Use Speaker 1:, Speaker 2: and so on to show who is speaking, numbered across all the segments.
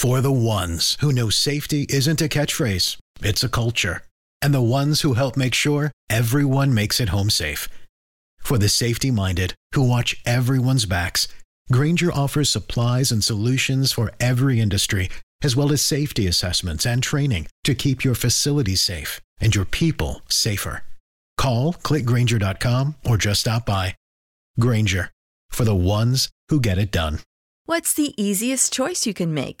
Speaker 1: For the ones who know safety isn't a catchphrase, it's a culture. And the ones who help make sure everyone makes it home safe. For the safety minded who watch everyone's backs, Grainger offers supplies and solutions for every industry, as well as safety assessments and training to keep your facilities safe and your people safer. Call clickgrainger.com or just stop by. Grainger for the ones who get it done.
Speaker 2: What's the easiest choice you can make?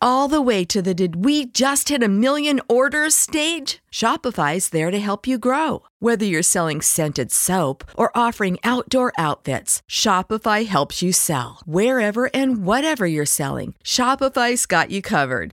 Speaker 2: all the way to the did we just hit a million orders stage? Shopify's there to help you grow. Whether you're selling scented soap or offering outdoor outfits, Shopify helps you sell. Wherever and whatever you're selling, Shopify's got you covered.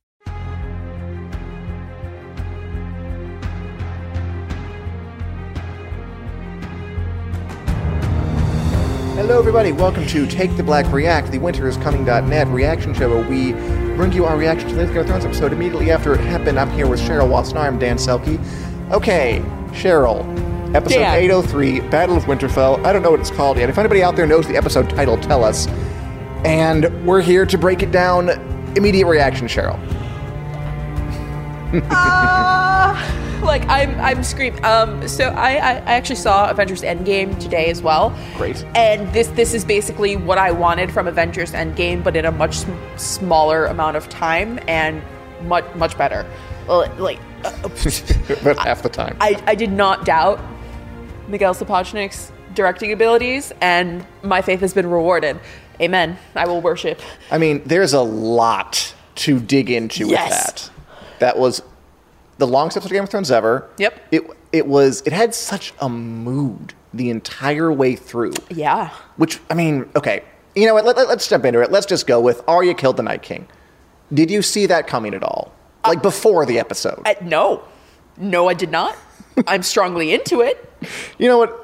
Speaker 3: Hello, everybody. Welcome to Take the Black React, the winteriscoming.net reaction show where we bring you our reaction to the Game of Thrones episode immediately after it happened. I'm here with Cheryl Watson. I'm Dan Selcke. Okay, Cheryl. Episode
Speaker 4: Dan.
Speaker 3: 803, Battle of Winterfell. I don't know what it's called yet. If anybody out there knows the episode title, tell us. And we're here to break it down. Immediate reaction, Cheryl.
Speaker 4: Uh, like I'm I'm screaming. Um, so I, I I actually saw Avengers Endgame today as well.
Speaker 3: Great.
Speaker 4: And this this is basically what I wanted from Avengers Endgame, but in a much sm- smaller amount of time and much much better. Well, like uh,
Speaker 3: but half the time.
Speaker 4: I I did not doubt Miguel Sapochnik's directing abilities, and my faith has been rewarded. Amen. I will worship.
Speaker 3: I mean, there's a lot to dig into
Speaker 4: Yes.
Speaker 3: with that. That was the longest episode of Game of Thrones ever.
Speaker 4: Yep.
Speaker 3: It it was it had such a mood the entire way through.
Speaker 4: Yeah.
Speaker 3: Which I mean, okay, you know what? Let, let, us jump into it. Let's just go with Arya killed the Night King. Did you see that coming at all? Like before the episode?
Speaker 4: Uh, no, no, I did not. I'm strongly into it.
Speaker 3: You know what?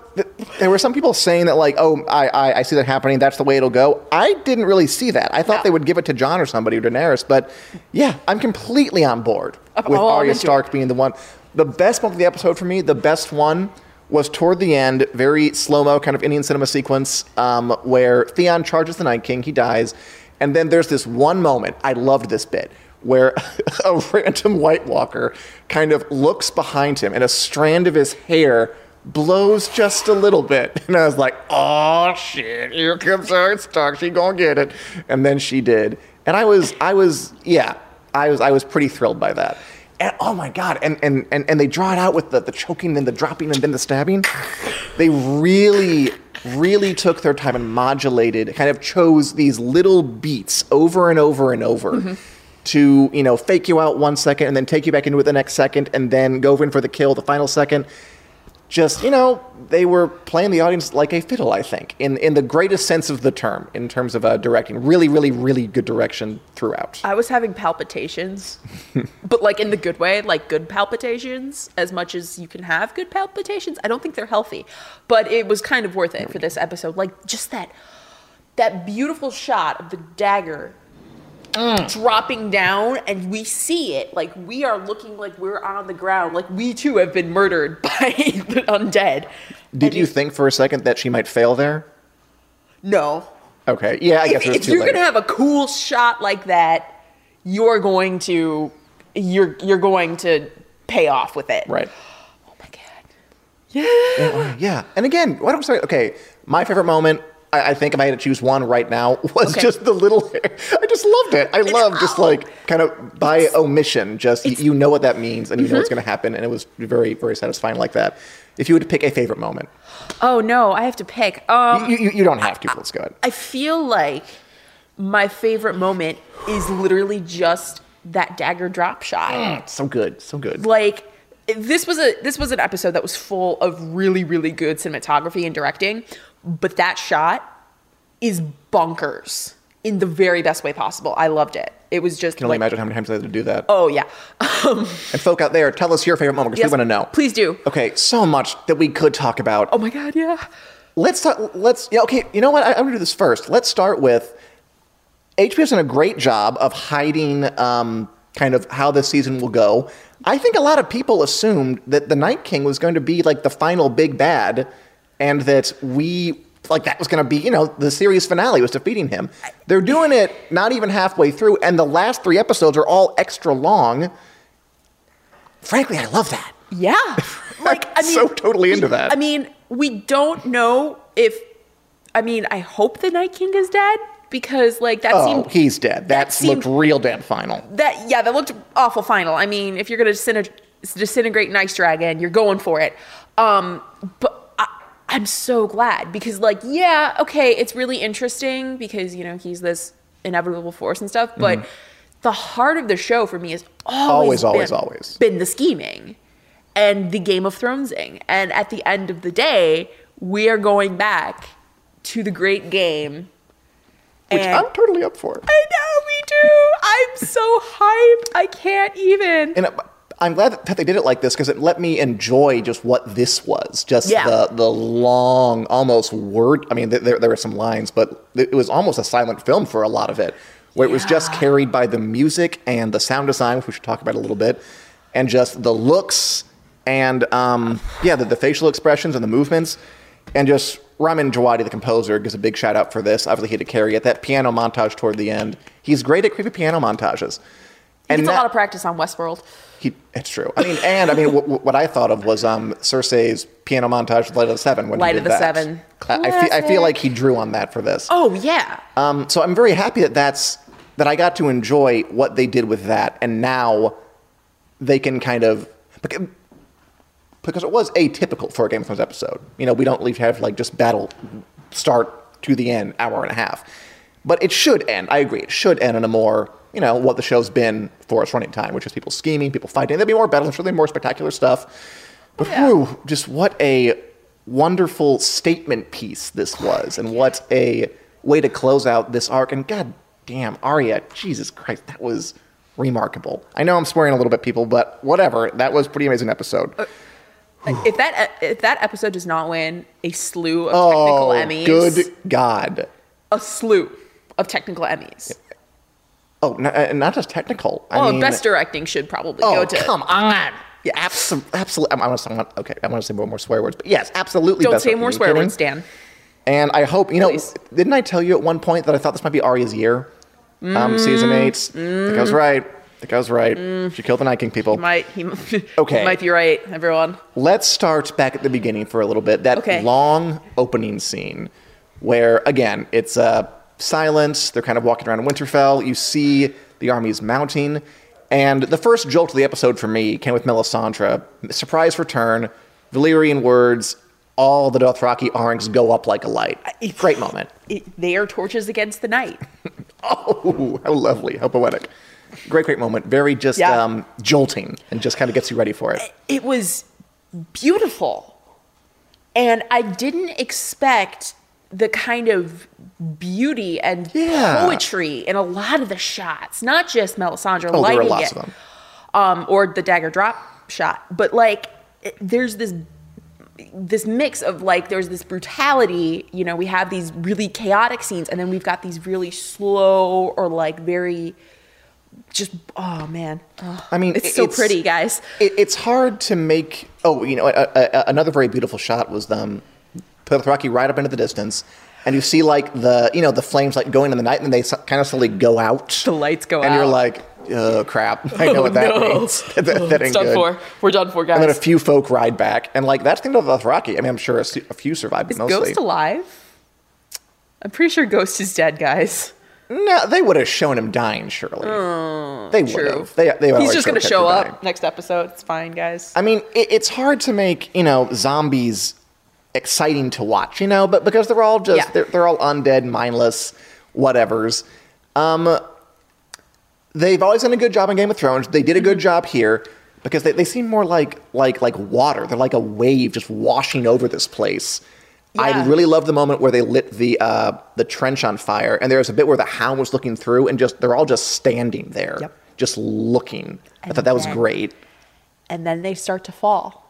Speaker 3: There were some people saying that, like, oh, I, I, I see that happening. That's the way it'll go. I didn't really see that. I thought
Speaker 4: No.
Speaker 3: they would give it to Jon or somebody or Daenerys. But yeah, I'm completely on board with
Speaker 4: all
Speaker 3: Arya Stark being the one. The best moment of the episode for me, the best one, was toward the end, very slow mo, kind of Indian cinema sequence, um, where Theon charges the Night King. He dies. And then there's this one moment, I loved this bit, where a random White Walker kind of looks behind him and a strand of his hair blows just a little bit. And I was like, oh shit, here comes Arya Stark. She gonna get it. And then she did. And I was, I was, yeah, I was, I was pretty thrilled by that. And oh my god, and and and, and they draw it out with the, the choking and the dropping and then the stabbing. They really, really took their time and modulated, kind of chose these little beats over and over and over mm-hmm. to, you know, fake you out one second and then take you back into it the next second and then go in for the kill the final second just you know they were playing the audience like a fiddle i think in in the greatest sense of the term in terms of uh, directing really really really good direction throughout
Speaker 4: I was having palpitations, but like in the good way, like good palpitations, as much as you can have good palpitations. I don't think they're healthy, but it was kind of worth it for this episode. Like just that that beautiful shot of the dagger Mm. dropping down and we see it. Like we are looking like we're on the ground. Like we too have been murdered by the undead.
Speaker 3: Did
Speaker 4: And
Speaker 3: you
Speaker 4: it-
Speaker 3: think for a second that she might fail there?
Speaker 4: No.
Speaker 3: Okay. Yeah i guess
Speaker 4: if,
Speaker 3: it was
Speaker 4: if
Speaker 3: too
Speaker 4: you're
Speaker 3: late.
Speaker 4: gonna have a cool shot like that, you're going to you're you're going to pay off with it.
Speaker 3: right.
Speaker 4: Oh my god.
Speaker 3: yeah, yeah and again what i'm saying okay my favorite moment I, I think if I had to choose one right now was
Speaker 4: Okay.
Speaker 3: just the little hair. I just loved it. I love just like kind of by omission, just you know what that means and you know what's going to happen, and it was very, very satisfying like that. If you would pick a favorite moment,
Speaker 4: Oh no, I have to pick. Um,
Speaker 3: you, you, you don't have to. Let's go ahead.
Speaker 4: I feel like my favorite moment is literally just that dagger drop shot.
Speaker 3: So good, so good.
Speaker 4: Like this was a this was an episode that was full of really really good cinematography and directing, but that shot is bonkers in the very best way possible. I loved it. It was just
Speaker 3: Can only
Speaker 4: like,
Speaker 3: imagine how many times they had to do that.
Speaker 4: oh yeah.
Speaker 3: And folk out there, tell us your favorite moment because
Speaker 4: Yes,
Speaker 3: we want to know.
Speaker 4: Please do.
Speaker 3: Okay, so much that we could talk about.
Speaker 4: Oh my god, yeah.
Speaker 3: Let's talk, let's yeah, okay. You know what? I, I'm gonna do this first. Let's start with HBO's done a great job of hiding um, kind of how this season will go. I think a lot of people assumed that the Night King was going to be like the final big bad, and that we like that was going to be you know the series finale was defeating him. They're doing it not even halfway through, and the last three episodes are all extra long. Frankly, I love that.
Speaker 4: Yeah. Like I
Speaker 3: I'm
Speaker 4: mean
Speaker 3: so totally into that.
Speaker 4: I mean, we don't know if I mean, I hope the Night King is dead because like that
Speaker 3: Oh,
Speaker 4: seemed
Speaker 3: he's dead. That,
Speaker 4: seemed-
Speaker 3: looked real damn final.
Speaker 4: that yeah, that looked awful final. I mean, if you're gonna disintegrate Nice Dragon, you're going for it. Um, but I'm so glad because like yeah, okay, it's really interesting because you know he's this inevitable force and stuff, but the heart of the show for me has always
Speaker 3: Mm-hmm. Always, always,
Speaker 4: been-
Speaker 3: always.
Speaker 4: been the scheming and the Game of Thronesing. And at the end of the day, we are going back to the great game.
Speaker 3: Which
Speaker 4: And-
Speaker 3: I'm totally up for.
Speaker 4: I know, me too. I'm so hyped. I can't even.
Speaker 3: And it- I'm glad that they did it like this because it let me enjoy just what this was. Just
Speaker 4: Yeah.
Speaker 3: the the long, almost word. I mean, there there were some lines, but it was almost a silent film for a lot of it, where it was just carried by the music and the sound design, which we should talk about a little bit, and just the looks and um, yeah, the, the facial expressions and the movements, and just Ramin Djawadi, the composer, gives a big shout out for this. Obviously, he had to carry it. That piano montage toward the end, he's great at creepy piano montages.
Speaker 4: He gets a lot of practice on Westworld.
Speaker 3: He, it's true. I mean, and I mean, what, what I thought of was um, Cersei's piano montage with Light of the Seven. When he
Speaker 4: Light
Speaker 3: did
Speaker 4: of the
Speaker 3: that.
Speaker 4: Seven.
Speaker 3: I, I, feel, I feel like he drew on that for this.
Speaker 4: Oh yeah.
Speaker 3: Um, so I'm very happy that that's that I got to enjoy what they did with that, and now they can kind of because, because it was atypical for a Game of Thrones episode. You know, we don't leave have like just battle start to the end, hour and a half, but it should end. I agree, it should end in a more you know what the show's been for its running time, which is people scheming, people fighting. There'll be more battles, surely more spectacular stuff. But
Speaker 4: Yeah.
Speaker 3: whew, just what a wonderful statement piece this was, and what a way to close out this arc. And god damn, Arya, Jesus Christ, that was remarkable. I know I'm swearing a little bit, people, but whatever. That was a pretty amazing episode.
Speaker 4: Uh, if that if that episode does not win a slew of technical
Speaker 3: oh,
Speaker 4: Emmys,
Speaker 3: good God.
Speaker 4: a slew of technical Emmys.
Speaker 3: Oh, n- uh, not just technical. I
Speaker 4: well,
Speaker 3: mean,
Speaker 4: best directing should probably
Speaker 3: Oh,
Speaker 4: go to.
Speaker 3: come on. Yeah, absolutely. Absolutely. I want to say, okay, I want to say more, more swear words, but yes, absolutely.
Speaker 4: Don't say more swear words, Dan.
Speaker 3: And I hope you know. Didn't I tell you at one point that I thought this might be Arya's year? Um, season
Speaker 4: Mm.
Speaker 3: eight. I think I was right. I think I was right. She killed the Night King people.
Speaker 4: He might he
Speaker 3: Okay.
Speaker 4: he might be right, everyone.
Speaker 3: Let's start back at the beginning for a little bit. That
Speaker 4: Okay.
Speaker 3: long opening scene, where again it's uh, silence. They're kind of walking around Winterfell. You see the armies mounting, and the first jolt of the episode for me came with Melisandre. Surprise return, Valyrian words. All the Dothraki Arakhs go up like a light. Great moment.
Speaker 4: It, they are torches against the night.
Speaker 3: Oh, how lovely, how poetic. Great, great moment. Very just
Speaker 4: Yeah.
Speaker 3: um, jolting and just kind of gets you ready for it.
Speaker 4: It was beautiful. And I didn't expect the kind of beauty and
Speaker 3: Yeah.
Speaker 4: poetry in a lot of the shots, not just Melisandre
Speaker 3: Oh,
Speaker 4: lighting it,
Speaker 3: them.
Speaker 4: um, or the dagger drop shot, but like it- there's this this mix of like there's this brutality you know we have these really chaotic scenes and then we've got these really slow or like very just oh man Oh,
Speaker 3: I mean,
Speaker 4: it's so
Speaker 3: it's-
Speaker 4: pretty guys
Speaker 3: It, it's hard to make. Oh, you know, a, a, another very beautiful shot was um, Dothraki right up into the distance, and you see like the you know the flames like going in the night, and then they kind of slowly go out.
Speaker 4: The lights go out.
Speaker 3: and you're like, oh crap! I know oh, what that
Speaker 4: no.
Speaker 3: means. that, that
Speaker 4: it's done
Speaker 3: good.
Speaker 4: for we're done for guys
Speaker 3: And then a few folk ride back, and like that's the thing about Dothraki. I mean, I'm sure a few survived, but
Speaker 4: is
Speaker 3: mostly.
Speaker 4: ghost alive i'm pretty sure ghost is dead guys
Speaker 3: No, they would have shown him dying. Surely, oh, they would
Speaker 4: Oh,
Speaker 3: have. They, they
Speaker 4: he's just gonna show up
Speaker 3: dying.
Speaker 4: next episode it's fine guys
Speaker 3: I mean, it, it's hard to make you know zombies exciting to watch, you know, but because they're all just
Speaker 4: Yeah.
Speaker 3: they're, they're all undead, mindless, whatevers. Um, they've always done a good job in Game of Thrones. They did a
Speaker 4: Mm-hmm.
Speaker 3: good job here. because they, they seem more like like like water. They're like a wave just washing over this place. I really love the moment where they lit the uh, the trench on fire, and there's a bit where the hound was looking through, and just they're all just standing there,
Speaker 4: Yep.
Speaker 3: just looking. I thought that was great.
Speaker 4: and then they start to fall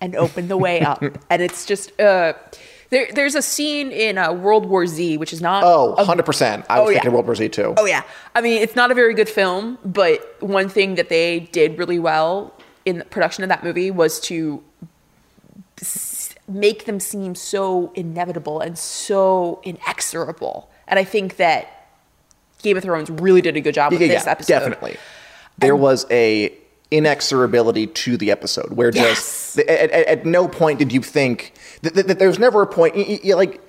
Speaker 4: and open the way up and it's just uh there, there's a scene in uh, World War Z, which is not.
Speaker 3: Oh, 100%. I was
Speaker 4: Oh, yeah.
Speaker 3: thinking World War Z too.
Speaker 4: Oh yeah, I mean it's not a very good film, but one thing that they did really well in the production of that movie was to make them seem so inevitable and so inexorable. And I think that Game of Thrones really did a good job with
Speaker 3: yeah,
Speaker 4: this
Speaker 3: yeah,
Speaker 4: episode.
Speaker 3: definitely. There was a inexorability to the episode where
Speaker 4: Yes.
Speaker 3: just at, at, at no point did you think that, that, that there's never a point y- y- y- like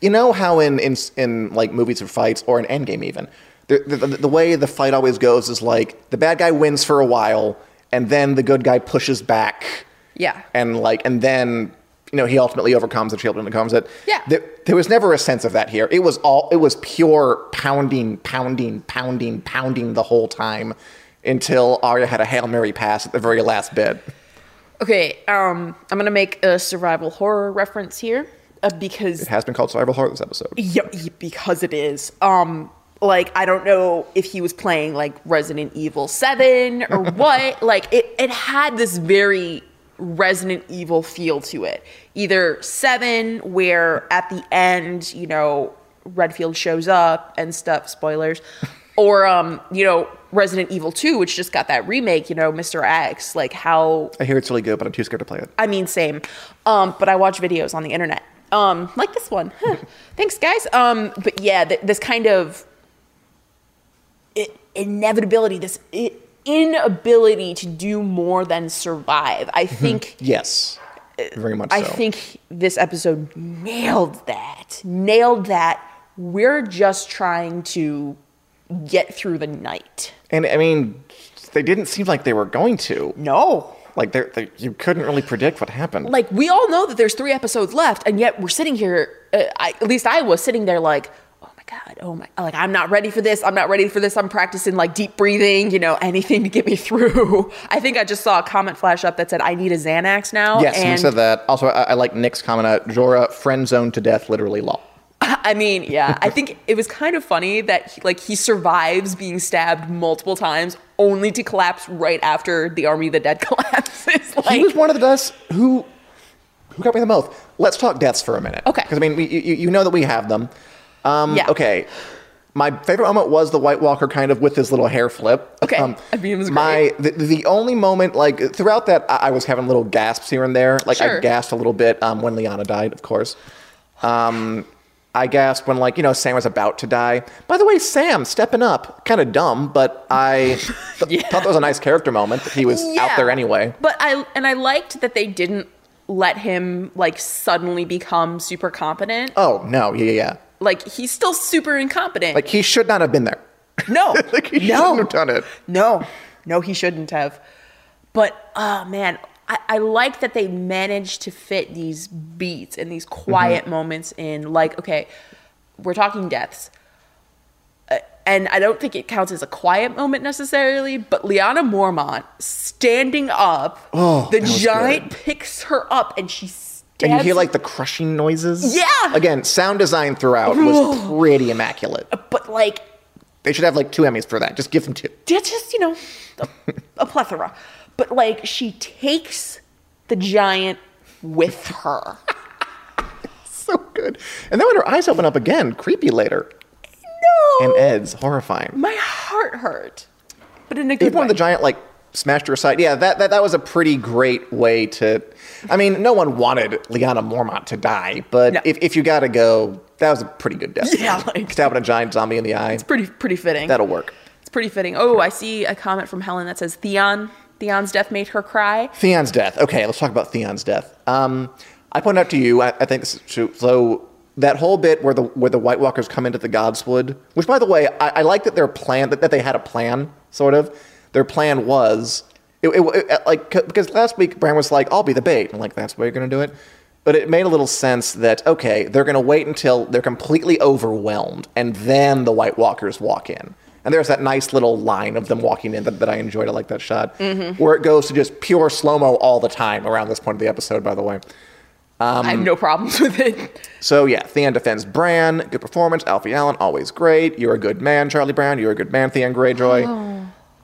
Speaker 3: you know how in in in like movies or fights or in Endgame even the, the, the way the fight always goes is like the bad guy wins for a while and then the good guy pushes back
Speaker 4: Yeah.
Speaker 3: and like and then you know he ultimately overcomes the shield and overcomes it
Speaker 4: Yeah.
Speaker 3: there, there was never a sense of that here it was all it was pure pounding pounding pounding pounding the whole time until Arya had a hail mary pass at the very last bit
Speaker 4: Okay, um, I'm gonna make a survival horror reference here uh, because
Speaker 3: it has been called survival horror this episode
Speaker 4: yeah, because it is. Um, like I don't know if he was playing like Resident Evil Seven or what. like it, it had this very Resident Evil feel to it. Either Seven, where at the end, you know, Redfield shows up and stuff. Spoilers. Or um, you know, Resident Evil 2, which just got that remake, you know, Mr. X, like how
Speaker 3: I hear it's really good but I'm too scared to play it
Speaker 4: I mean, same. Um, but I watch videos on the internet, um, like this one. Huh. Thanks, guys. Um, but yeah, th- this kind of inevitability, this inability to do more than survive. I think.
Speaker 3: yes very much
Speaker 4: I
Speaker 3: so
Speaker 4: think this episode nailed that. Nailed that. We're just trying to get through the night.
Speaker 3: and I mean they didn't seem like they were going to.
Speaker 4: No.
Speaker 3: like they're, they you couldn't really predict what happened.
Speaker 4: Like we all know that there's three episodes left and yet we're sitting here uh, I, at least i was sitting there like oh my god oh my like i'm not ready for this i'm not ready for this i'm practicing like deep breathing you know anything to get me through. I think i just saw a comment flash up that said i need a xanax now
Speaker 3: yes
Speaker 4: and
Speaker 3: and said that. Also I, I like Nick's comment out Jorah friend zone to death literally law
Speaker 4: i mean yeah i think it was kind of funny that he, like he survives being stabbed multiple times only to collapse right after the army of the dead collapses like
Speaker 3: he was one of the deaths who who got me the most. Let's talk deaths for a minute.
Speaker 4: Okay.
Speaker 3: Because I mean, we, you, you know that we have them. Um,
Speaker 4: Yeah.
Speaker 3: Okay. My favorite moment was the White Walker kind of with his little hair flip.
Speaker 4: Okay.
Speaker 3: Um,
Speaker 4: I mean, it was
Speaker 3: my the, the only moment like throughout that I, I was having little gasps here and there. Like I
Speaker 4: Sure.
Speaker 3: gasped a little bit um, when Lyanna died, of course. Um, I gasped when like you know Sam was about to die. By the way, Sam stepping up, kind of dumb, but I th- thought that was a nice character moment. That he was out there anyway.
Speaker 4: But I and I liked that they didn't let him like suddenly become super competent.
Speaker 3: Oh no, yeah, yeah, yeah.
Speaker 4: Like he's still super incompetent.
Speaker 3: Like he should not have been there.
Speaker 4: no,
Speaker 3: like he
Speaker 4: no,
Speaker 3: shouldn't have done it.
Speaker 4: no, no, he shouldn't have. But oh man, I, I like that they managed to fit these beats and these quiet moments in. Like, okay, we're talking deaths. Uh, And I don't think it counts as a quiet moment necessarily, but Lyanna Mormont standing up,
Speaker 3: Oh,
Speaker 4: the giant
Speaker 3: good.
Speaker 4: picks her up and she
Speaker 3: And you hear like the crushing noises.
Speaker 4: Yeah.
Speaker 3: Again, sound design throughout was pretty immaculate.
Speaker 4: but like
Speaker 3: They should have like two Emmys for that. Just give them two.
Speaker 4: it's just you know a, a plethora but like she takes the giant with her
Speaker 3: So good. And then when her eyes open up again, creepy later.
Speaker 4: no
Speaker 3: And Ed's horrifying.
Speaker 4: my heart hurt but in a good
Speaker 3: Even when
Speaker 4: way
Speaker 3: the giant like smashed her aside, yeah, that, that that was a pretty great way to. I mean, no one wanted Lyanna Mormont to die, but
Speaker 4: No.
Speaker 3: if, if you gotta go, that was a pretty good death.
Speaker 4: Yeah, like-
Speaker 3: stabbing a giant zombie in the eye.
Speaker 4: It's pretty pretty fitting
Speaker 3: That'll work.
Speaker 4: it's pretty fitting oh i see a comment from helen that says theon theon's death made her cry
Speaker 3: Theon's death. Okay, let's talk about Theon's death. Um, I point out to you. I, I think this. So that whole bit where the where the White Walkers come into the Godswood, which by the way, I, I like that their plan that, that they had a plan. Sort of, their plan was it, it, it- like because last week Bran was like, "I'll be the bait," and like that's why you're gonna do it. But it made a little sense that okay, they're gonna wait until they're completely overwhelmed, and then the White Walkers walk in. And there's that nice little line of them walking in that, that I enjoyed. I like that shot. Where it goes to just pure slow mo all the time around this point of the episode, by the way.
Speaker 4: I have no problems with it.
Speaker 3: So yeah, Theon defends Bran. Good performance. Alfie Allen, always great. You're a good man, Charlie Brown. You're a good man, Theon Greyjoy.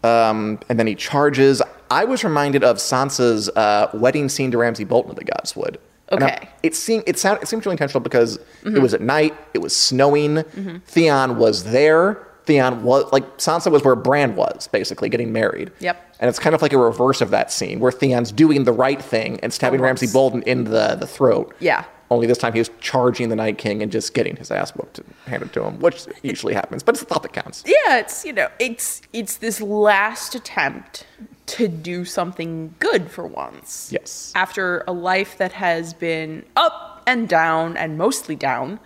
Speaker 3: Um, and then he charges. I was reminded of Sansa's uh, wedding scene to Ramsay Bolton of the Godswood. And I-
Speaker 4: Okay.
Speaker 3: it seemed it sounded it seemed really intentional because it was at night. It was snowing. Theon was there. Theon was like Sansa was where Bran was, basically getting married.
Speaker 4: Yep.
Speaker 3: And it's kind of like a reverse of that scene where Theon's doing the right thing and stabbing. Ramsay Bolton in the, the throat.
Speaker 4: Yeah.
Speaker 3: Only this time he was charging the Night King and just getting his ass whooped and handed to him, which usually happens. But it's the thought that counts.
Speaker 4: Yeah, it's you know, it's it's this last attempt to do something good for once.
Speaker 3: Yes.
Speaker 4: After a life that has been up and down and mostly down,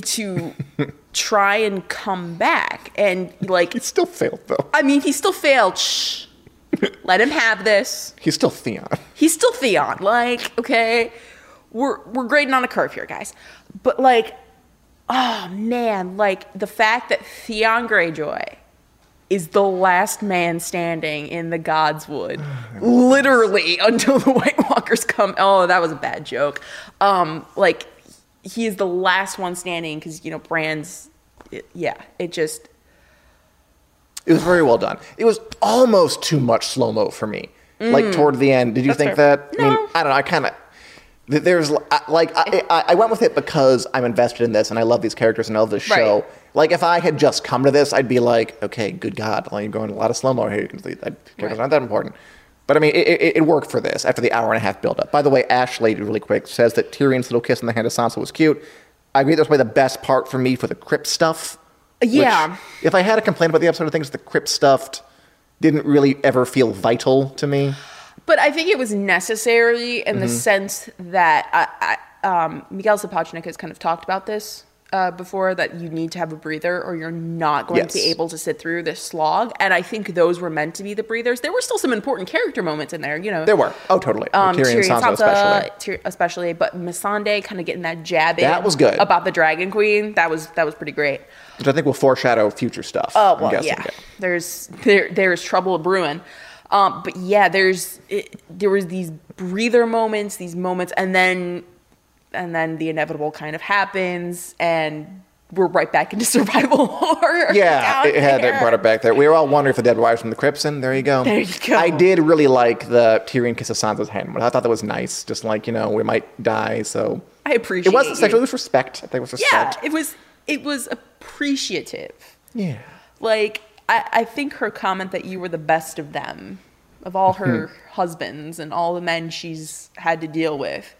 Speaker 4: to try and come back and like
Speaker 3: He still failed though.
Speaker 4: I mean, he still failed. Shh. Let him have this.
Speaker 3: He's still Theon.
Speaker 4: He's still Theon. Like, okay, we're we're grading on a curve here, guys. But like, oh man, like the fact that Theon Greyjoy is the last man standing in the Godswood, literally until the White Walkers come. Oh, that was a bad joke. Um, like he is the last one standing because you know Bran's. Yeah, it just
Speaker 3: It was very well done. It was almost too much slow mo for me. Like toward the end, did you
Speaker 4: Mm. That's
Speaker 3: think
Speaker 4: fair.
Speaker 3: that? I mean, I don't know. I kind of there's like I, I I went with it because I'm invested in this and I love these characters and I love this
Speaker 4: Right.
Speaker 3: show. Like if I had just come to this, I'd be like, okay, good God, like you're going a lot of slow mo here. That characters
Speaker 4: Right.
Speaker 3: aren't that important. But I mean, it, it, it worked for this after the hour and a half build up. By the way, Ashley, really quick, says that Tyrion's little kiss in the hand of Sansa was cute. I agree. That's probably the best part for me for the crypt stuff.
Speaker 4: Yeah.
Speaker 3: if I had a complaint about the episode of things, the crypt stuff didn't really ever feel vital to me.
Speaker 4: But I think it was necessary in
Speaker 3: Mm-hmm.
Speaker 4: the sense that I, I, um, Miguel Sapochnik has kind of talked about this uh, before that you need to have a breather or you're not going to be able to sit through this slog. And I think those were meant to be the breathers. There were still some important character moments in there, you know.
Speaker 3: There were. Oh, totally.
Speaker 4: Um,
Speaker 3: Tyrion,
Speaker 4: Tyrion,
Speaker 3: Sansa, especially.
Speaker 4: Tyr- especially, but Missandei kind of getting that jab in.
Speaker 3: That was good.
Speaker 4: about the Dragon Queen. That was that was pretty great.
Speaker 3: Which I think will foreshadow future stuff.
Speaker 4: Oh well,
Speaker 3: guessing,
Speaker 4: yeah. There's there there's trouble brewing. Um, but yeah, there's it, there was these breather moments, these moments, and then and then the inevitable kind of happens, and we're right back into survival horror.
Speaker 3: Yeah, it had
Speaker 4: there.
Speaker 3: it brought it back there. We were all wondering if the dead wives from the crypts, and there you go.
Speaker 4: There you go.
Speaker 3: I did really like the Tyrion kiss of Sansa's hand. I thought that was nice. Just like you know, we might die, so
Speaker 4: I appreciate
Speaker 3: it It
Speaker 4: wasn't
Speaker 3: sexual. It was respect. I think it was
Speaker 4: Yeah,
Speaker 3: respect.
Speaker 4: it was it was appreciative.
Speaker 3: Yeah.
Speaker 4: Like I, I think her comment that you were the best of them, of all mm-hmm. her husbands and all the men she's had to deal with,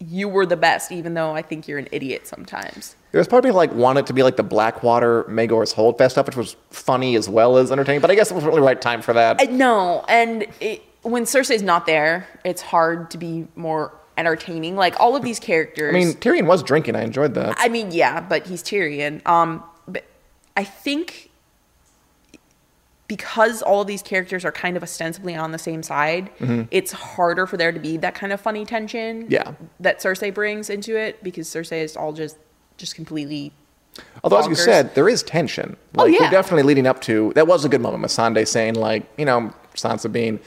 Speaker 4: you were the best, even though I think you're an idiot sometimes.
Speaker 3: There was probably like wanted to be like the Blackwater Maegor's Holdfast stuff, which was funny as well as entertaining. But I guess it wasn't really the right time for that.
Speaker 4: I, no, and it, when Cersei's not there, it's hard to be more entertaining. Like all of these characters.
Speaker 3: I mean, Tyrion was drinking. I enjoyed that.
Speaker 4: I mean, yeah, but he's Tyrion. Um, but I think because all of these characters are kind of ostensibly on the same side, it's harder for there to be that kind of funny tension.
Speaker 3: Yeah.
Speaker 4: that Cersei brings into it because Cersei is all just just completely.
Speaker 3: Although, as you said, there is tension.
Speaker 4: oh, yeah.
Speaker 3: We're definitely leading up to that. Was a good moment. Missandei saying like, you know, Sansa being,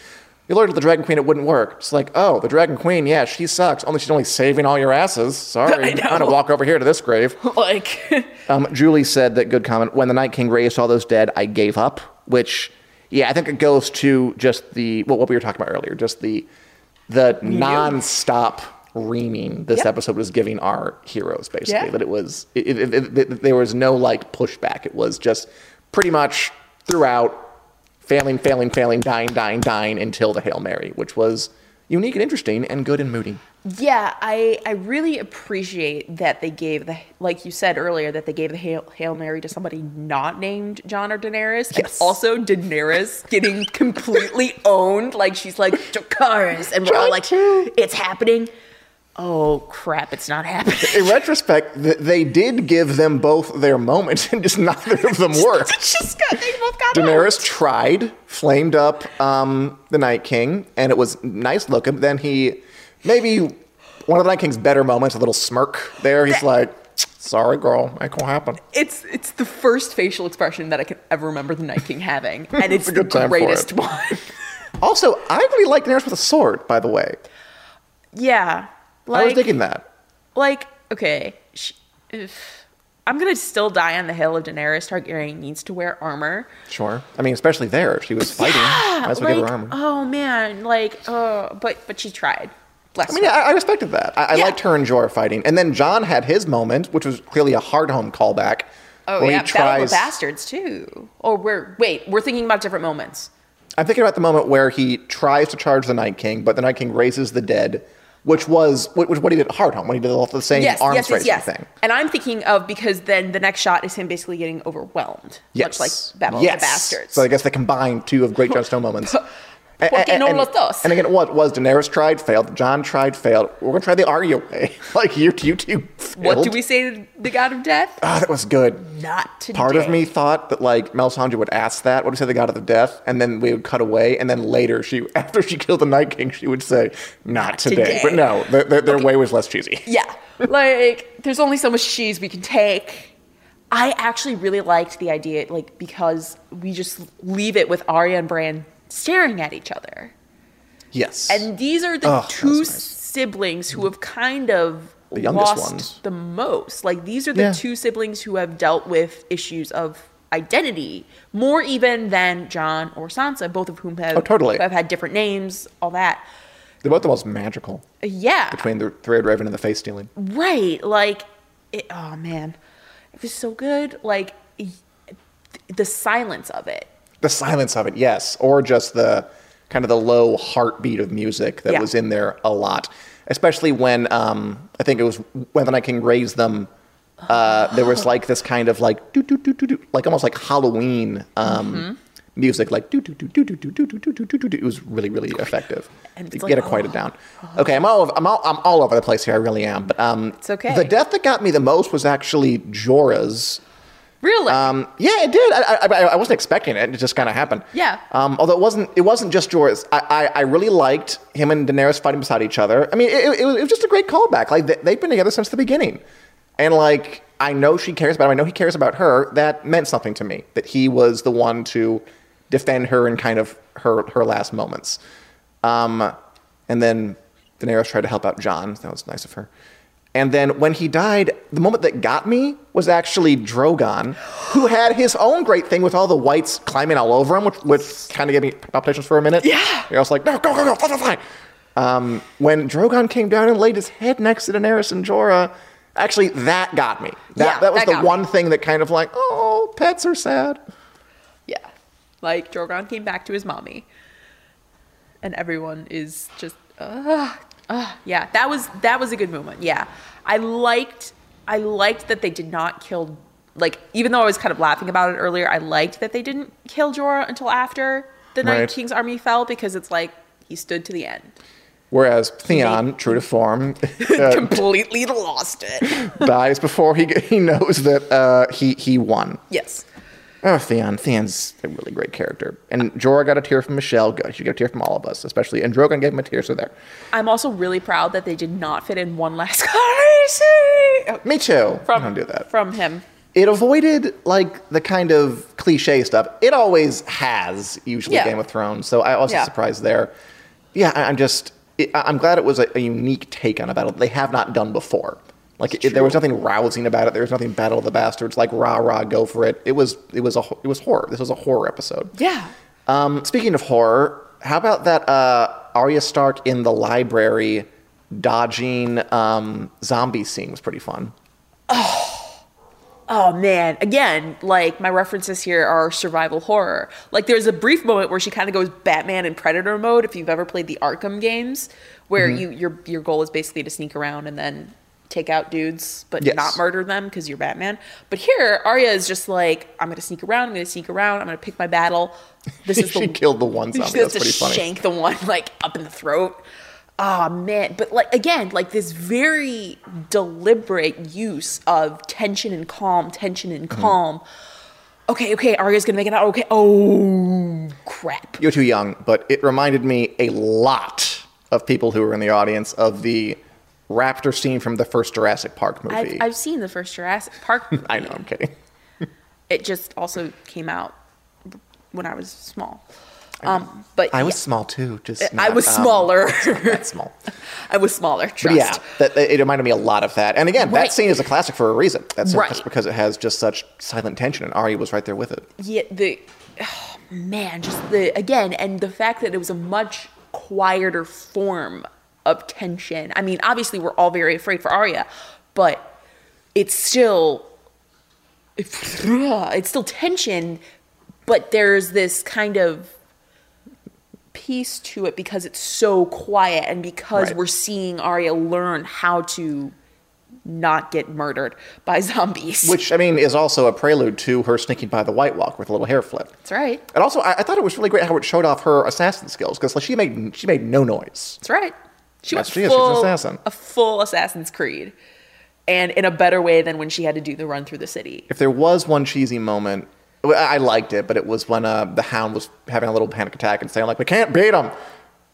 Speaker 3: you lured to the Dragon Queen, it wouldn't work. It's like, oh, the Dragon Queen, yeah, she sucks. Only she's only saving all your asses. Sorry, I'm gonna walk over here to this grave.
Speaker 4: like
Speaker 3: Um, Julie said that good comment. When the Night King raised all those dead, I gave up. Which, yeah, I think it goes to just the well, what we were talking about earlier, just the the non-stop reaming this
Speaker 4: Yep.
Speaker 3: episode was giving our heroes. Basically,
Speaker 4: Yeah.
Speaker 3: that it was it, it, it- there was no like pushback. It was just pretty much throughout failing, failing, failing, dying, dying, dying until the hail mary, which was unique and interesting and good and moody.
Speaker 4: Yeah, I I really appreciate that they gave the like you said earlier that they gave the hail, hail mary to somebody not named Jon or Daenerys,
Speaker 3: Yes.
Speaker 4: and also Daenerys getting completely owned. Like she's like Dracarys, and we're all like, it's happening. Oh crap, it's not happening.
Speaker 3: In retrospect, th- they did give them both their moments, and just neither of them worked.
Speaker 4: It's just got they both got
Speaker 3: Daenerys tried, flamed up um, the Night King, and it was nice looking. But then he, maybe one of the Night King's better moments, a little smirk there. He's like, sorry, girl, ain't gonna happen.
Speaker 4: It's it's the first facial expression that I can ever remember the Night King having, and it's the
Speaker 3: good time for
Speaker 4: greatest
Speaker 3: it.
Speaker 4: one.
Speaker 3: Also, I really like Daenerys with a sword, by the way.
Speaker 4: yeah, like
Speaker 3: I was thinking that.
Speaker 4: like okay, sh if I'm gonna still die on the hill of Daenerys Targaryen needs to wear armor.
Speaker 3: Sure. I mean, especially there. She was fighting. Might as well
Speaker 4: like,
Speaker 3: give her armor.
Speaker 4: oh man, like uh, but but she tried. Bless
Speaker 3: I mean. I, I respected that. I, I
Speaker 4: Yeah.
Speaker 3: liked her and Jorah fighting. And then Jon had his moment, which was clearly a hard home callback.
Speaker 4: oh yeah,
Speaker 3: he
Speaker 4: Battle of the Bastards too. Or we're wait, we're thinking about different moments.
Speaker 3: I'm thinking about the moment where he tries to charge the Night King, but the Night King raises the dead, which was which what he did at Hard Home when he did all the same
Speaker 4: Yes,
Speaker 3: arms
Speaker 4: yes, yes, yes.
Speaker 3: thing.
Speaker 4: And I'm thinking of because then the next shot is him basically getting overwhelmed,
Speaker 3: Yes.
Speaker 4: much like Battle
Speaker 3: yes.
Speaker 4: of the Bastards.
Speaker 3: So I guess they combined two of Great Jon Snow moments. A-
Speaker 4: Porque
Speaker 3: a-
Speaker 4: no
Speaker 3: and,
Speaker 4: los dos.
Speaker 3: and again, what was Daenerys tried, failed. Jon tried, failed. We're gonna try the Arya way. like you, you two.
Speaker 4: what do we say to the God of Death?
Speaker 3: Ah, that was good.
Speaker 4: Not today.
Speaker 3: Part of me thought that like Melisandre would ask that. What do you say the god of the death? And then we would cut away, and then later she, after she killed the Night King, she would say, "Not, today.
Speaker 4: today.
Speaker 3: But no, their, their, their way was less cheesy.
Speaker 4: Yeah, like there's only so much cheese we can take. I actually really liked the idea, like because we just leave it with Arya and Bran staring at each other.
Speaker 3: Yes.
Speaker 4: And these are the
Speaker 3: Oh,
Speaker 4: two
Speaker 3: nice.
Speaker 4: siblings who have kind of
Speaker 3: The youngest
Speaker 4: lost
Speaker 3: ones.
Speaker 4: the most. Like these are the
Speaker 3: Yeah.
Speaker 4: two siblings who have dealt with issues of identity more even than Jon or Sansa, both of whom have
Speaker 3: Oh, totally.
Speaker 4: have had different names, all that.
Speaker 3: They're both the most magical
Speaker 4: Yeah,
Speaker 3: between the Three-Eyed Raven and the face stealing.
Speaker 4: right. Like, it, oh man, it was so good. Like the silence of it.
Speaker 3: The silence of it, yes, or just the kind of the low heartbeat of music that
Speaker 4: Yeah.
Speaker 3: was in there a lot, especially when um, I think it was when the Night King raised them. Uh, there was like this kind of like doo doo doo doo doo, like almost like Halloween um,
Speaker 4: Mm-hmm.
Speaker 3: music, like doo doo doo doo doo doo doo doo doo doo doo. It was really really effective.
Speaker 4: And it's
Speaker 3: get
Speaker 4: like,
Speaker 3: quiet it down. Okay, I'm all over, I'm all I'm all over the place here. I really am. But um,
Speaker 4: It's okay.
Speaker 3: The death that got me the most was actually Jorah's.
Speaker 4: Really?
Speaker 3: Um, yeah, it did. I, I, I wasn't expecting it. It just kind of happened.
Speaker 4: Yeah.
Speaker 3: Um, although it wasn't, it wasn't just Jorah's. I, I, I really liked him and Daenerys fighting beside each other. I mean, it, it, was, it was just a great callback. Like they, they've been together since the beginning, and like I know she cares about him. I know he cares about her. That meant something to me. That he was the one to defend her in kind of her her last moments. Um, and then Daenerys tried to help out Jon. That was nice of her. And then when he died, the moment that got me was actually Drogon, who had his own great thing with all the whites climbing all over him, which, which kind of gave me palpitations for a minute.
Speaker 4: Yeah.
Speaker 3: I was like, no, go, go, go, fly, fly, fly. Um, when Drogon came down and laid his head next to Daenerys and Jorah, actually, that got me. That,
Speaker 4: Yeah,
Speaker 3: that was
Speaker 4: that
Speaker 3: the
Speaker 4: got me.
Speaker 3: one thing that kind of like, oh, pets are sad.
Speaker 4: Yeah. Like Drogon came back to his mommy. And everyone is just uh, uh, yeah, that was that was a good moment. Yeah. I liked I liked that they did not kill like even though I was kind of laughing about it earlier, I liked that they didn't kill Jorah until after the Night
Speaker 3: Right.
Speaker 4: King's army fell because it's like he stood to the end.
Speaker 3: Whereas Theon, true to form, uh,
Speaker 4: Completely lost it.
Speaker 3: dies before he, he knows that uh, he, he won.
Speaker 4: yes.
Speaker 3: Oh, Theon. Theon's a really great character. And Jorah got a tear from Michelle. Good. She got a tear from all of us, especially. And Drogon gave him a tear, so there.
Speaker 4: I'm also really proud that they did not fit in one last crazy oh,
Speaker 3: Me too.
Speaker 4: from
Speaker 3: I don't do that.
Speaker 4: from him.
Speaker 3: it avoided like the kind of cliche stuff. It always has usually
Speaker 4: Yeah.
Speaker 3: Game of Thrones, so I was
Speaker 4: Yeah.
Speaker 3: surprised there. Yeah, I, I'm just it, I'm glad it was a, a unique take on a battle they have not done before. Like it, there was nothing rousing about it. There was nothing Battle of the Bastards like rah rah go for it. It was it was a it was horror. This was a horror episode.
Speaker 4: Yeah.
Speaker 3: Um, speaking of horror, how about that uh, Arya Stark in the library dodging um, zombie scene was pretty fun.
Speaker 4: Oh man, again, like my references here are survival horror. Like there's a brief moment where she kind of goes Batman and Predator mode if you've ever played the Arkham games where
Speaker 3: Mm-hmm.
Speaker 4: you your your goal is basically to sneak around and then take out dudes but
Speaker 3: Yes.
Speaker 4: not murder them because you're Batman. But here Arya is just like I'm going to sneak around, I'm going to sneak around, I'm going to pick my battle. This is
Speaker 3: she
Speaker 4: the
Speaker 3: killed the one
Speaker 4: she
Speaker 3: zombie.
Speaker 4: has
Speaker 3: That's pretty funny.
Speaker 4: shank the one like up in the throat. Oh man, but like again, like this very deliberate use of tension and calm, tension and
Speaker 3: Mm-hmm.
Speaker 4: calm. Okay, okay, Arya's gonna make it out. Okay, oh crap.
Speaker 3: You're too young, but it reminded me a lot of people who were in the audience of the raptor scene from the first Jurassic Park movie.
Speaker 4: I've, I've seen the first Jurassic Park. Movie.
Speaker 3: I know, I'm kidding.
Speaker 4: It just also came out when I was small. Um, but
Speaker 3: I was
Speaker 4: yeah,
Speaker 3: small too. Just
Speaker 4: I
Speaker 3: not,
Speaker 4: was
Speaker 3: um,
Speaker 4: smaller.
Speaker 3: not small.
Speaker 4: I was smaller. Trust.
Speaker 3: But yeah, that, that- it reminded me a lot of that. And again,
Speaker 4: Right.
Speaker 3: that scene is a classic for a reason. That's
Speaker 4: Right.
Speaker 3: just because it has just such silent tension, and Ari was right there with it.
Speaker 4: yeah, the oh, man, just the again, and the fact that it was a much quieter form of tension. I mean, obviously, we're all very afraid for Arya, but it's still it's still tension, but there's this kind of piece to it because it's so quiet and because
Speaker 3: Right.
Speaker 4: we're seeing Arya learn how to not get murdered by zombies.
Speaker 3: Which I mean is also a prelude to her sneaking by the White Walk with a little hair flip.
Speaker 4: That's right.
Speaker 3: And also, I, I thought it was really great how it showed off her assassin skills because like, she made she made no noise.
Speaker 4: That's right. She
Speaker 3: Yes,
Speaker 4: went
Speaker 3: she is. She's an
Speaker 4: full,
Speaker 3: assassin.
Speaker 4: a full Assassin's Creed, and in a better way than when she had to do the run through the city.
Speaker 3: If there was one cheesy moment, I liked it, but it was when uh, the Hound was having a little panic attack and saying like, "We can't beat him."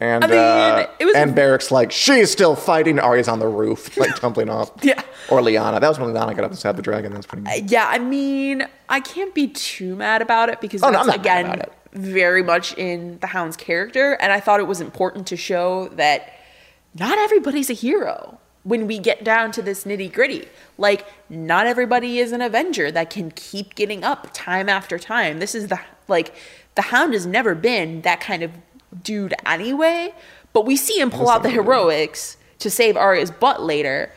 Speaker 3: And
Speaker 4: I mean,
Speaker 3: uh,
Speaker 4: it was-
Speaker 3: and Beric's like, "She's still fighting." Arya's on the roof, like tumbling off.
Speaker 4: Yeah.
Speaker 3: Or Lyanna. That was when Lyanna got up and stabbed the dragon. That was pretty. Good.
Speaker 4: Yeah, I mean, I can't be too mad about it because
Speaker 3: Oh,
Speaker 4: that's
Speaker 3: I'm
Speaker 4: again very much in the Hound's character, and I thought it was important to show that not everybody's a hero when we get down to this nitty gritty. Like, not everybody is an Avenger that can keep getting up time after time. This is the like the Hound has never been that kind of dude anyway, but we see him pull out the heroics to save Arya's butt later.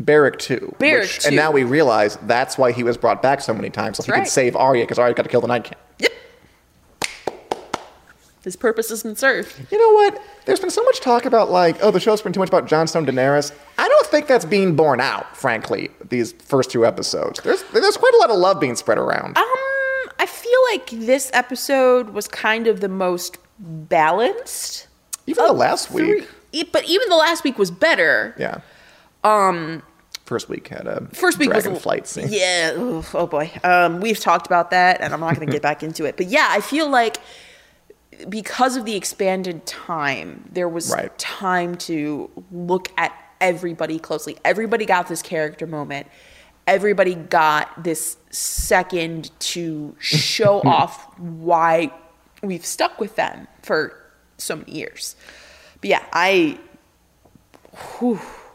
Speaker 3: Beric too.
Speaker 4: Beric,
Speaker 3: which-
Speaker 4: too.
Speaker 3: And now we realize that's why he was brought back so many times, so he
Speaker 4: right.
Speaker 3: could save Arya because Arya got to kill the Night King.
Speaker 4: Yep. His purpose has been served.
Speaker 3: You know what? There's been so much talk about like, oh, the show's been too much about Jon Snow and Daenerys. I don't think that's being borne out, frankly. These first two episodes, there's there's quite a lot of love being spread around.
Speaker 4: Um, I feel like this episode was kind of the most balanced.
Speaker 3: Even the last
Speaker 4: Three-
Speaker 3: week,
Speaker 4: e- but even the last week was better.
Speaker 3: yeah. Um, first week had a
Speaker 4: First week
Speaker 3: dragon
Speaker 4: was a-
Speaker 3: flight scene.
Speaker 4: Yeah. oof, oh boy. Um, we've talked about that, and I'm not going to get back into it. But yeah, I feel like because of the expanded time, there was
Speaker 3: Right.
Speaker 4: time to look at everybody closely. Everybody got this character moment. Everybody got this second to show off why we've stuck with them for so many years. But yeah, I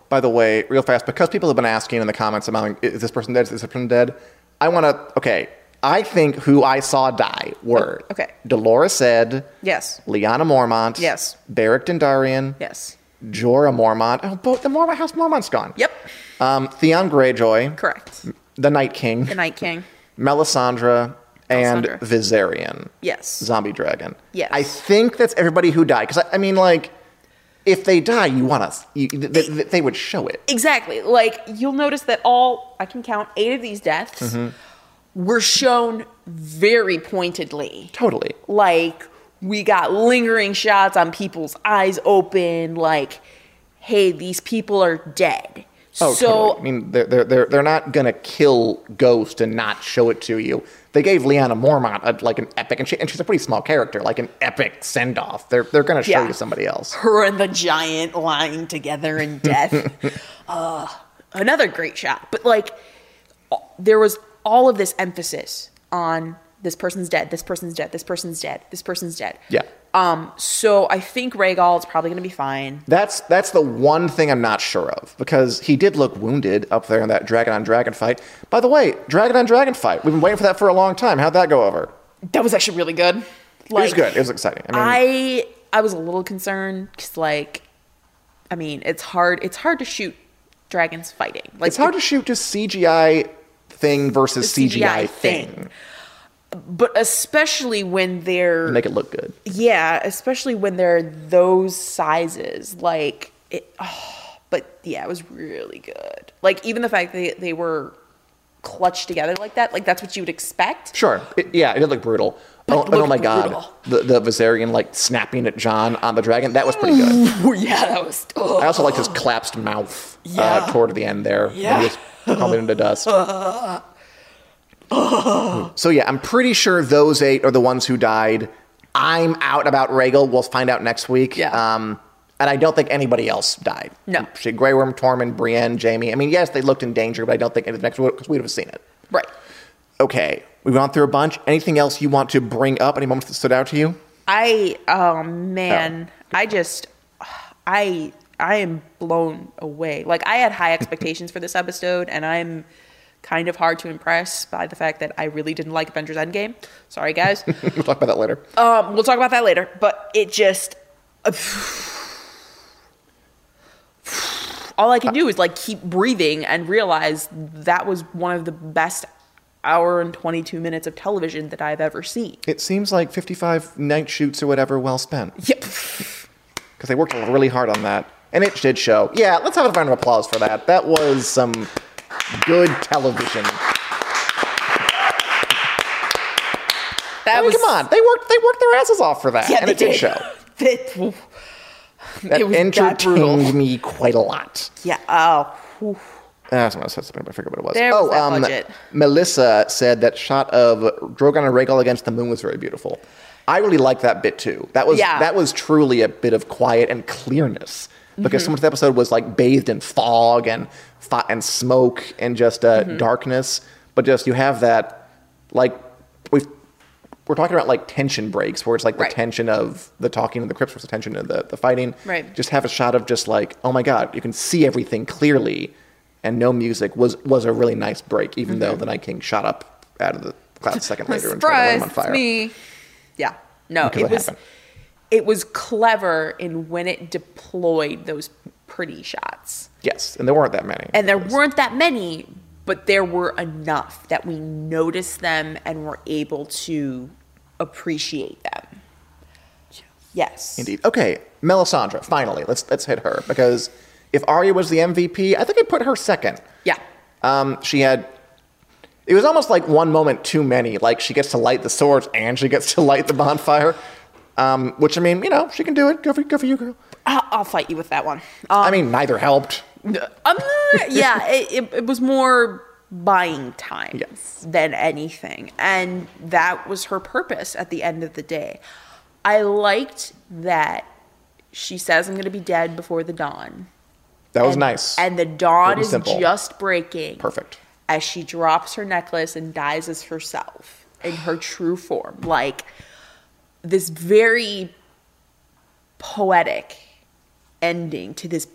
Speaker 3: By the way, real fast, because people have been asking in the comments about is this person dead? Is this person dead? I want to. Okay, I think who I saw die were
Speaker 4: Oh, okay.
Speaker 3: Dolores said
Speaker 4: yes,
Speaker 3: Lyanna Mormont,
Speaker 4: Yes.
Speaker 3: Beric Dondarrion,
Speaker 4: yes,
Speaker 3: Jorah Mormont. Oh, both the Mormont House Mormont's gone.
Speaker 4: yep,
Speaker 3: Um, Theon Greyjoy,
Speaker 4: correct.
Speaker 3: the Night King,
Speaker 4: The Night King.
Speaker 3: Melisandre, and
Speaker 4: Melisandre.
Speaker 3: Viserion,
Speaker 4: Yes.
Speaker 3: Zombie Dragon.
Speaker 4: Yes.
Speaker 3: I think that's everybody who died. Because I, I mean, like, if they die, you want us. You, they, they, they would show it.
Speaker 4: Exactly. Like you'll notice that all I can count eight of these deaths
Speaker 3: Mm-hmm.
Speaker 4: Were shown very pointedly.
Speaker 3: Totally.
Speaker 4: Like we got lingering shots on people's eyes open. Like, hey, these people are dead.
Speaker 3: Oh,
Speaker 4: so
Speaker 3: totally. I mean, they're, they're, they're, they're not going to kill Ghost and not show it to you. They gave Lyanna Mormont a, like an epic, and, she, and she's a pretty small character, like an epic send off. They're, they're going to show
Speaker 4: Yeah.
Speaker 3: you somebody else.
Speaker 4: her and the giant lying together in death. uh, another great shot. But like, there was all of this emphasis on this person's dead, this person's dead, this person's dead, this person's dead.
Speaker 3: Yeah.
Speaker 4: Um. So I think Rhaegal is probably going to be fine.
Speaker 3: That's that's the one thing I'm not sure of because he did look wounded up there in that dragon on dragon fight. By the way, dragon on dragon fight. We've been waiting for that for a long time. How'd that go over?
Speaker 4: That was actually really good.
Speaker 3: it was good. It was exciting. I mean,
Speaker 4: I I was a little concerned because like, I mean, it's hard. It's hard to shoot dragons fighting. Like
Speaker 3: it's hard to shoot just CGI thing versus CGI,
Speaker 4: CGI
Speaker 3: thing.
Speaker 4: thing. but especially when they're
Speaker 3: Make it look good.
Speaker 4: Yeah, especially when they're those sizes. Like it oh, but yeah, it was really good. Like even the fact that they, they were clutched together like that, like that's what you would expect.
Speaker 3: Sure. It, yeah, it did look brutal. Oh, oh my god, the the Viserion like snapping at Jon on the dragon. That was pretty good.
Speaker 4: Yeah, that was oh.
Speaker 3: I also liked his collapsed mouth
Speaker 4: Yeah.
Speaker 3: uh, toward the end there.
Speaker 4: Yeah.
Speaker 3: Tumbling into dust. so yeah, I'm pretty sure those eight are the ones who died. I'm out about Rhaegal. We'll find out next week.
Speaker 4: Yeah.
Speaker 3: Um, And I don't think anybody else died.
Speaker 4: No.
Speaker 3: She, Grey Worm, Tormund, Brienne, Jaime. I mean, yes, they looked in danger, but I don't think of the next week because we would have seen it.
Speaker 4: Right.
Speaker 3: Okay, we've gone through a bunch. Anything else you want to bring up? Any moments that stood out to you?
Speaker 4: I oh man, I just I I am blown away. Like I had high expectations for this episode and I'm kind of hard to impress by the fact that I really didn't like Avengers Endgame. Sorry guys.
Speaker 3: We'll talk about that later.
Speaker 4: um we'll talk about that later, but it just all I can do is like keep breathing and realize that was one of the best hour and 22 minutes of television that I've ever seen.
Speaker 3: It seems like 55 night shoots or whatever well spent
Speaker 4: Yep.
Speaker 3: because they worked really hard on that. And it did show. Yeah, let's have a round of applause for that. That was some good television.
Speaker 4: That
Speaker 3: I mean,
Speaker 4: was
Speaker 3: come on, they worked. They worked their asses off for that,
Speaker 4: Yeah,
Speaker 3: and it did
Speaker 4: did.
Speaker 3: show.
Speaker 4: It,
Speaker 3: That entertained me quite a lot.
Speaker 4: Yeah. Oh. whew.
Speaker 3: Ah, said something, but I forget what it was.
Speaker 4: There
Speaker 3: oh,
Speaker 4: was
Speaker 3: um,
Speaker 4: budget.
Speaker 3: Melissa said that shot of Drogon and Rhaegal against the moon was very beautiful. I really liked that bit too. That was
Speaker 4: Yeah.
Speaker 3: that was truly a bit of quiet and clearness
Speaker 4: Mm-hmm.
Speaker 3: because so much of the episode was like bathed in fog and and smoke and just uh,
Speaker 4: Mm-hmm.
Speaker 3: darkness. But just you have that like we we're talking about like tension breaks where it's like the tension of the talking and the crypts versus the tension of the, the fighting.
Speaker 4: Right.
Speaker 3: Just have a shot of just like, oh my god, you can see everything clearly, and no music was was a really nice break, even though the Night King shot up out of the clouds a second later and tried to light him on
Speaker 4: Mm-hmm.
Speaker 3: Fire.
Speaker 4: me. Yeah. No,
Speaker 3: Because
Speaker 4: it
Speaker 3: it
Speaker 4: was
Speaker 3: happened.
Speaker 4: It was clever in when it deployed those pretty shots.
Speaker 3: Yes, and there weren't that many.
Speaker 4: And there weren't that many, but there were enough that we noticed them and were able to appreciate them. Yes.
Speaker 3: Indeed. Okay, Melisandre. Finally, let's let's hit her because if Arya was the MVP, I think I'd put her second.
Speaker 4: Yeah.
Speaker 3: Um, she had. It was almost like one moment too many. Like she gets to light the swords and she gets to light the bonfire. Um, which I mean, you know, she can do it. Go for, go for you, girl.
Speaker 4: I'll, I'll fight you with that one.
Speaker 3: I mean, neither helped.
Speaker 4: Um, yeah, it, it, it was more buying time
Speaker 3: Yes.
Speaker 4: than anything. And that was her purpose at the end of the day. I liked that she says, I'm going to be dead before the dawn.
Speaker 3: That was
Speaker 4: And-
Speaker 3: nice.
Speaker 4: And the dawn is
Speaker 3: simple.
Speaker 4: just breaking.
Speaker 3: Perfect.
Speaker 4: As she drops her necklace and dies as herself in her true form. Like this very poetic ending to this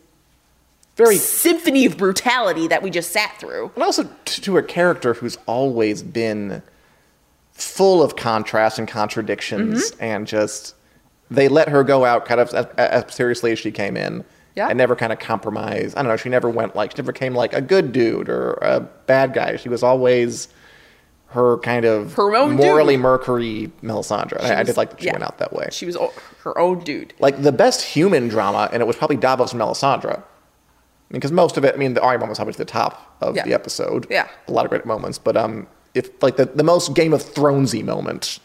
Speaker 3: Very
Speaker 4: symphony of brutality that we just sat through.
Speaker 3: and also to a character who's always been full of contrast and contradictions
Speaker 4: Mm-hmm.
Speaker 3: and just they let her go out kind of as, as seriously as she came in
Speaker 4: Yeah.
Speaker 3: and never kind of compromised i don't know she never went like she never came like a good dude or a bad guy she was always her kind of
Speaker 4: Her own
Speaker 3: morally
Speaker 4: dude.
Speaker 3: mercury melisandre I, I did like that she
Speaker 4: yeah.
Speaker 3: went out that way
Speaker 4: She was her own dude.
Speaker 3: like the best human drama, and it was probably Davos and Melisandre. Because most of it, I mean, the Arya moment was obviously the top of
Speaker 4: Yeah.
Speaker 3: the episode.
Speaker 4: Yeah.
Speaker 3: a lot of great moments. But um, if like the, the most Game of Thronesy moment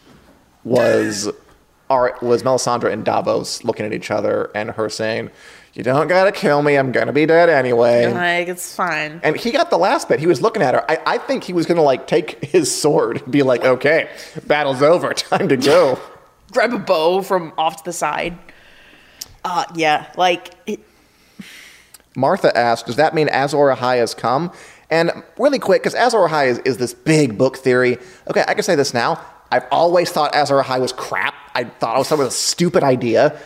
Speaker 3: was Ar- was Melisandre and Davos looking at each other and her saying, "You don't gotta kill me. I'm gonna be dead anyway."
Speaker 4: Like, it's fine.
Speaker 3: And he got the last bit. He was looking at her. I, I think he was gonna like take his sword and be like, "Okay, battle's over. Time to go."
Speaker 4: Grab a bow from off to the side. Uh, yeah, like, it,
Speaker 3: Martha asked, "Does that mean Azor Ahai has come?" And really quick, because Azor Ahai is, is this big book theory. Okay, I can say this now. I've always thought Azor Ahai was crap. I thought it was, it was a stupid idea.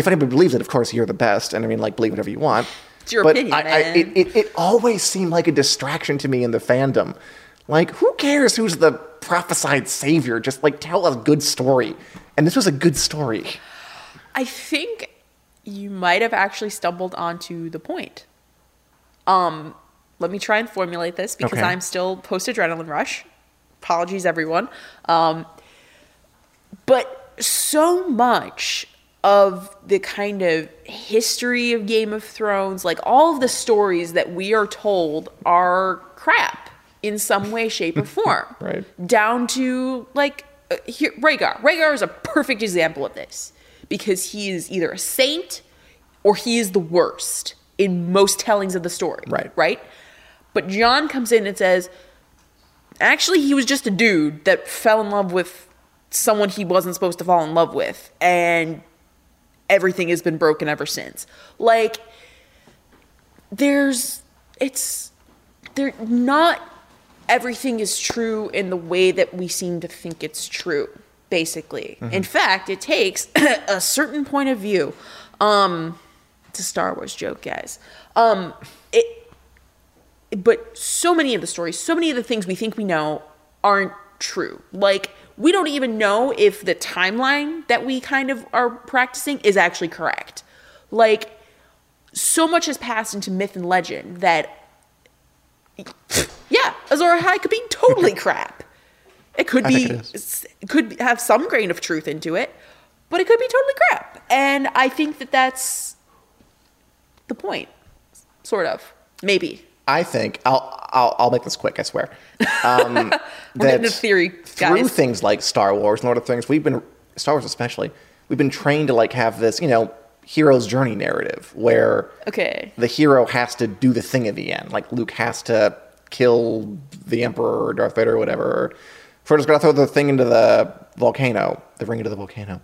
Speaker 3: If anybody believes it, of course, you're the best. And I mean, like, believe whatever you want.
Speaker 4: It's your
Speaker 3: but
Speaker 4: opinion,
Speaker 3: I, I, it, it, it always seemed like a distraction to me in the fandom. Like, who cares who's the prophesied savior? Just like tell a good story. And this was a good story.
Speaker 4: I think you might have actually stumbled onto the point. Um, let me try and formulate this because
Speaker 3: Okay.
Speaker 4: I'm still post adrenaline rush. Apologies, everyone. Um, but so much of the kind of history of Game of Thrones, like all of the stories that we are told are crap in some way, shape, or form.
Speaker 3: Right.
Speaker 4: Down to like uh, here, Rhaegar. Rhaegar is a perfect example of this because he is either a saint or he is the worst in most tellings of the story.
Speaker 3: Right.
Speaker 4: Right. But Jon comes in and says, actually, he was just a dude that fell in love with someone he wasn't supposed to fall in love with, and everything has been broken ever since. Like there's it's there not everything is true in the way that we seem to think it's true basically. In fact it takes a certain point of view um it's a star wars joke guys. Um it but so many of the stories so many of the things we think we know aren't true. Like we don't even know if the timeline that we kind of are practicing is actually correct like so much has passed into myth and legend that yeah, Azor Ahai could be totally crap. It could be
Speaker 3: think it
Speaker 4: could have some grain of truth into it, but it could be totally crap. And I think that that's the point, sort of, maybe.
Speaker 3: I think I'll I'll, I'll make this quick. I swear. Um,
Speaker 4: We're getting into theory,
Speaker 3: through
Speaker 4: guys.
Speaker 3: things like Star Wars and other things, we've been Star Wars especially. We've been trained to like have this, you know, hero's journey narrative where
Speaker 4: Okay.
Speaker 3: the hero has to do the thing at the end. Like Luke has to kill the Emperor or Darth Vader or whatever. Frodo's got to throw the thing into the volcano, the ring into the volcano.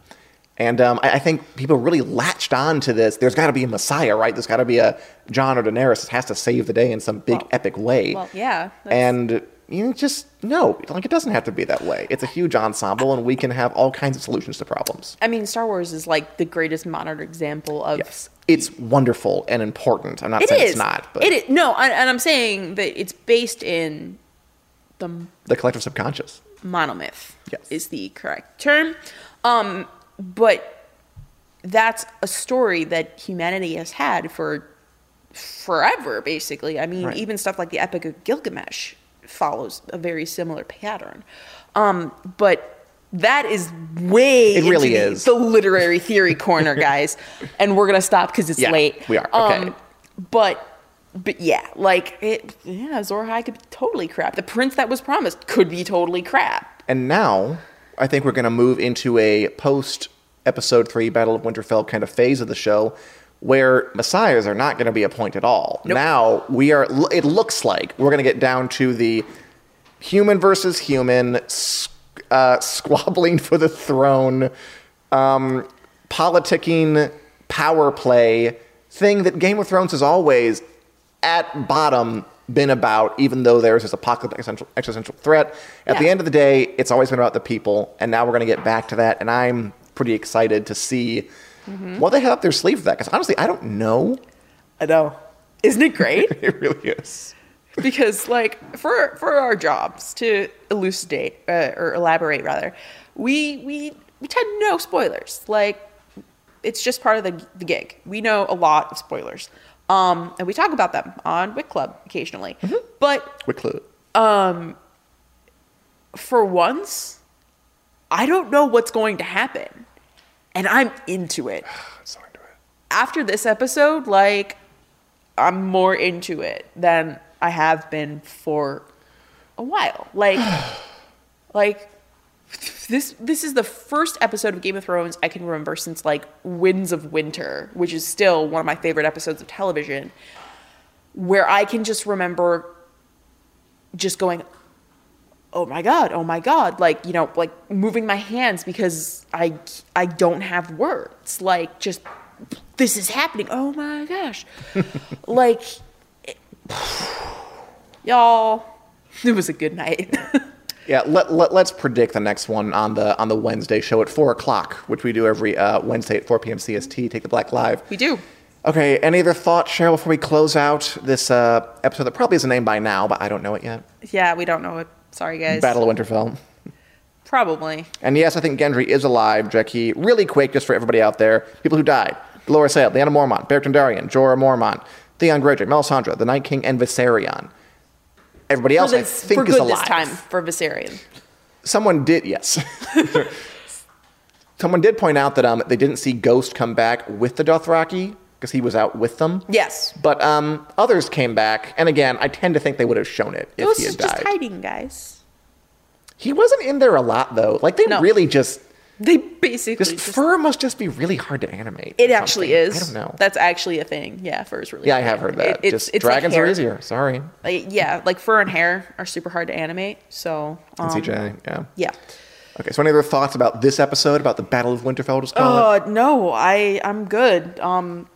Speaker 3: And um, I, I think people really latched on to this. There's got to be a Messiah, right? There's got to be a Jon or Daenerys that has to save the day in some big
Speaker 4: Well-
Speaker 3: epic way.
Speaker 4: well, yeah,
Speaker 3: And you just no, like it doesn't have to be that way. It's a huge ensemble, and we can have all kinds of solutions to problems.
Speaker 4: I mean, Star Wars is like the greatest modern example of.
Speaker 3: Yes, it's wonderful and important. I'm not
Speaker 4: It
Speaker 3: saying
Speaker 4: is.
Speaker 3: it's not, but
Speaker 4: It is. No, and and I'm saying that it's based in the
Speaker 3: the collective subconscious.
Speaker 4: monomyth
Speaker 3: Yes.
Speaker 4: is the correct term. Um, but that's a story that humanity has had for forever, basically. I mean,
Speaker 3: Right.
Speaker 4: even stuff like the Epic of Gilgamesh follows a very similar pattern. Um, but that is way
Speaker 3: It really
Speaker 4: into the-
Speaker 3: is.
Speaker 4: the literary theory corner, guys. and we're gonna stop because it's
Speaker 3: Yeah,
Speaker 4: late.
Speaker 3: we are. Okay.
Speaker 4: Um, but but yeah, like it. Yeah, High could be totally crap. The prince that was promised could be totally crap.
Speaker 3: And now I think we're going to move into a post episode three Battle of Winterfell kind of phase of the show where messiahs are not going to be a point at all. Now we are, it looks like we're going to get down to the human versus human, uh, squabbling for the throne, um, politicking, power play thing that Game of Thrones has always, at bottom, been about, even though there's this apocalyptic existential, existential threat. At the end of the day, it's always been about the people, and now we're going to get back to that, and I'm pretty excited to see what they have up their sleeve for that, because honestly, I don't know.
Speaker 4: I know. Isn't it great?
Speaker 3: It really is.
Speaker 4: because like for for our jobs to elucidate uh, or elaborate rather, we we we tend to know spoilers. Like it's just part of the the gig. We know a lot of spoilers. Um, and we talk about them on Wick Club occasionally. But
Speaker 3: Quick clue.
Speaker 4: for once, I don't know what's going to happen. And I'm into it.
Speaker 3: So into it.
Speaker 4: after this episode, like I'm more into it than I have been for a while. Like like this this is the first episode of Game of Thrones I can remember since like Winds of Winter, which is still one of my favorite episodes of television, where I can just remember just going oh my god oh my god like you know like moving my hands because i i don't have words. Like just this is happening. Oh my gosh. Like it- y'all it was a good night
Speaker 3: Yeah, let, let, let's predict the next one on the on the Wednesday show at four o'clock, which we do every uh, Wednesday at four p.m. CST. Take the Black Live.
Speaker 4: we do
Speaker 3: Okay, any other thoughts, Cheryl, before we close out this uh, episode that probably has a name by now, but I don't know it yet?
Speaker 4: yeah we don't know it sorry guys
Speaker 3: Battle of Winterfell.
Speaker 4: probably
Speaker 3: And yes, I think Gendry is alive, Jackie. Really quick, just for everybody out there, people who died. Dolorous Edd, Lyanna Mormont, Beric Dondarrion, Jorah Mormont, Theon Greyjoy, Melisandre, the Night King, and Viserion. Everybody else, I think,
Speaker 4: for
Speaker 3: is alive.
Speaker 4: this time for Viserion
Speaker 3: Someone did, yes. Someone did point out that um, they didn't see Ghost come back with the Dothraki because he was out with them.
Speaker 4: yes
Speaker 3: But um, others came back, and again, I tend to think they would have shown it if
Speaker 4: Ghost
Speaker 3: he
Speaker 4: is
Speaker 3: had
Speaker 4: just
Speaker 3: died.
Speaker 4: hiding guys
Speaker 3: He wasn't in there a lot though. Like they
Speaker 4: No.
Speaker 3: really just
Speaker 4: they basically
Speaker 3: this
Speaker 4: just,
Speaker 3: fur must just be really hard to animate.
Speaker 4: It actually is.
Speaker 3: I don't know.
Speaker 4: That's actually a thing. Yeah, fur is really.
Speaker 3: yeah, I have heard that.
Speaker 4: It-
Speaker 3: just
Speaker 4: it's like
Speaker 3: dragons are easier. Sorry.
Speaker 4: Like, yeah, like fur and hair are super hard to animate. So
Speaker 3: And
Speaker 4: um,
Speaker 3: CJ, yeah.
Speaker 4: Yeah.
Speaker 3: Okay, so any other thoughts about this episode, about the Battle of Winterfell, just?
Speaker 4: Uh, no, I I'm good. Um,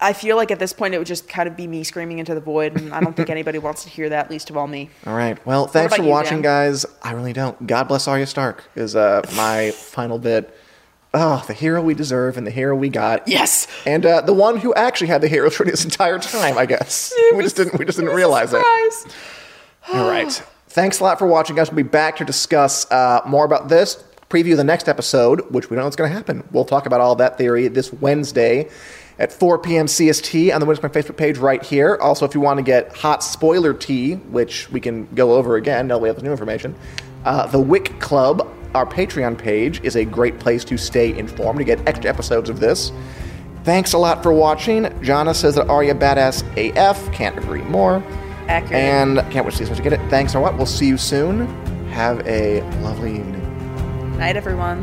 Speaker 4: I feel like at this point it would just kind of be me screaming into the void, and I don't think anybody wants to hear that, least of all me.
Speaker 3: All right. Well, thanks for
Speaker 4: you,
Speaker 3: watching,
Speaker 4: Dan?
Speaker 3: guys. I really don't. God bless Arya Stark is uh, my final bit. Oh, the hero we deserve and the hero we got.
Speaker 4: Yes.
Speaker 3: And uh, the one who actually had the hero trait this entire time, I guess. we just didn't. We just didn't realize it. All right. Thanks a lot for watching, guys. We'll be back to discuss uh, more about this, preview the next episode, which we don't know what's going to happen. We'll talk about all that theory this Wednesday at 4 p.m. CST on the Winspan Facebook page right here. Also, if you want to get hot spoiler tea, which we can go over again now we have the new information, uh, the Wick Club, our Patreon page, is a great place to stay informed to get extra episodes of this. Thanks a lot for watching. Jana says that Arya Badass AF. Can't agree more.
Speaker 4: Accurate.
Speaker 3: And can't wait to see as to get it. Thanks a lot. We'll see you soon. Have a lovely evening.
Speaker 4: Night, everyone.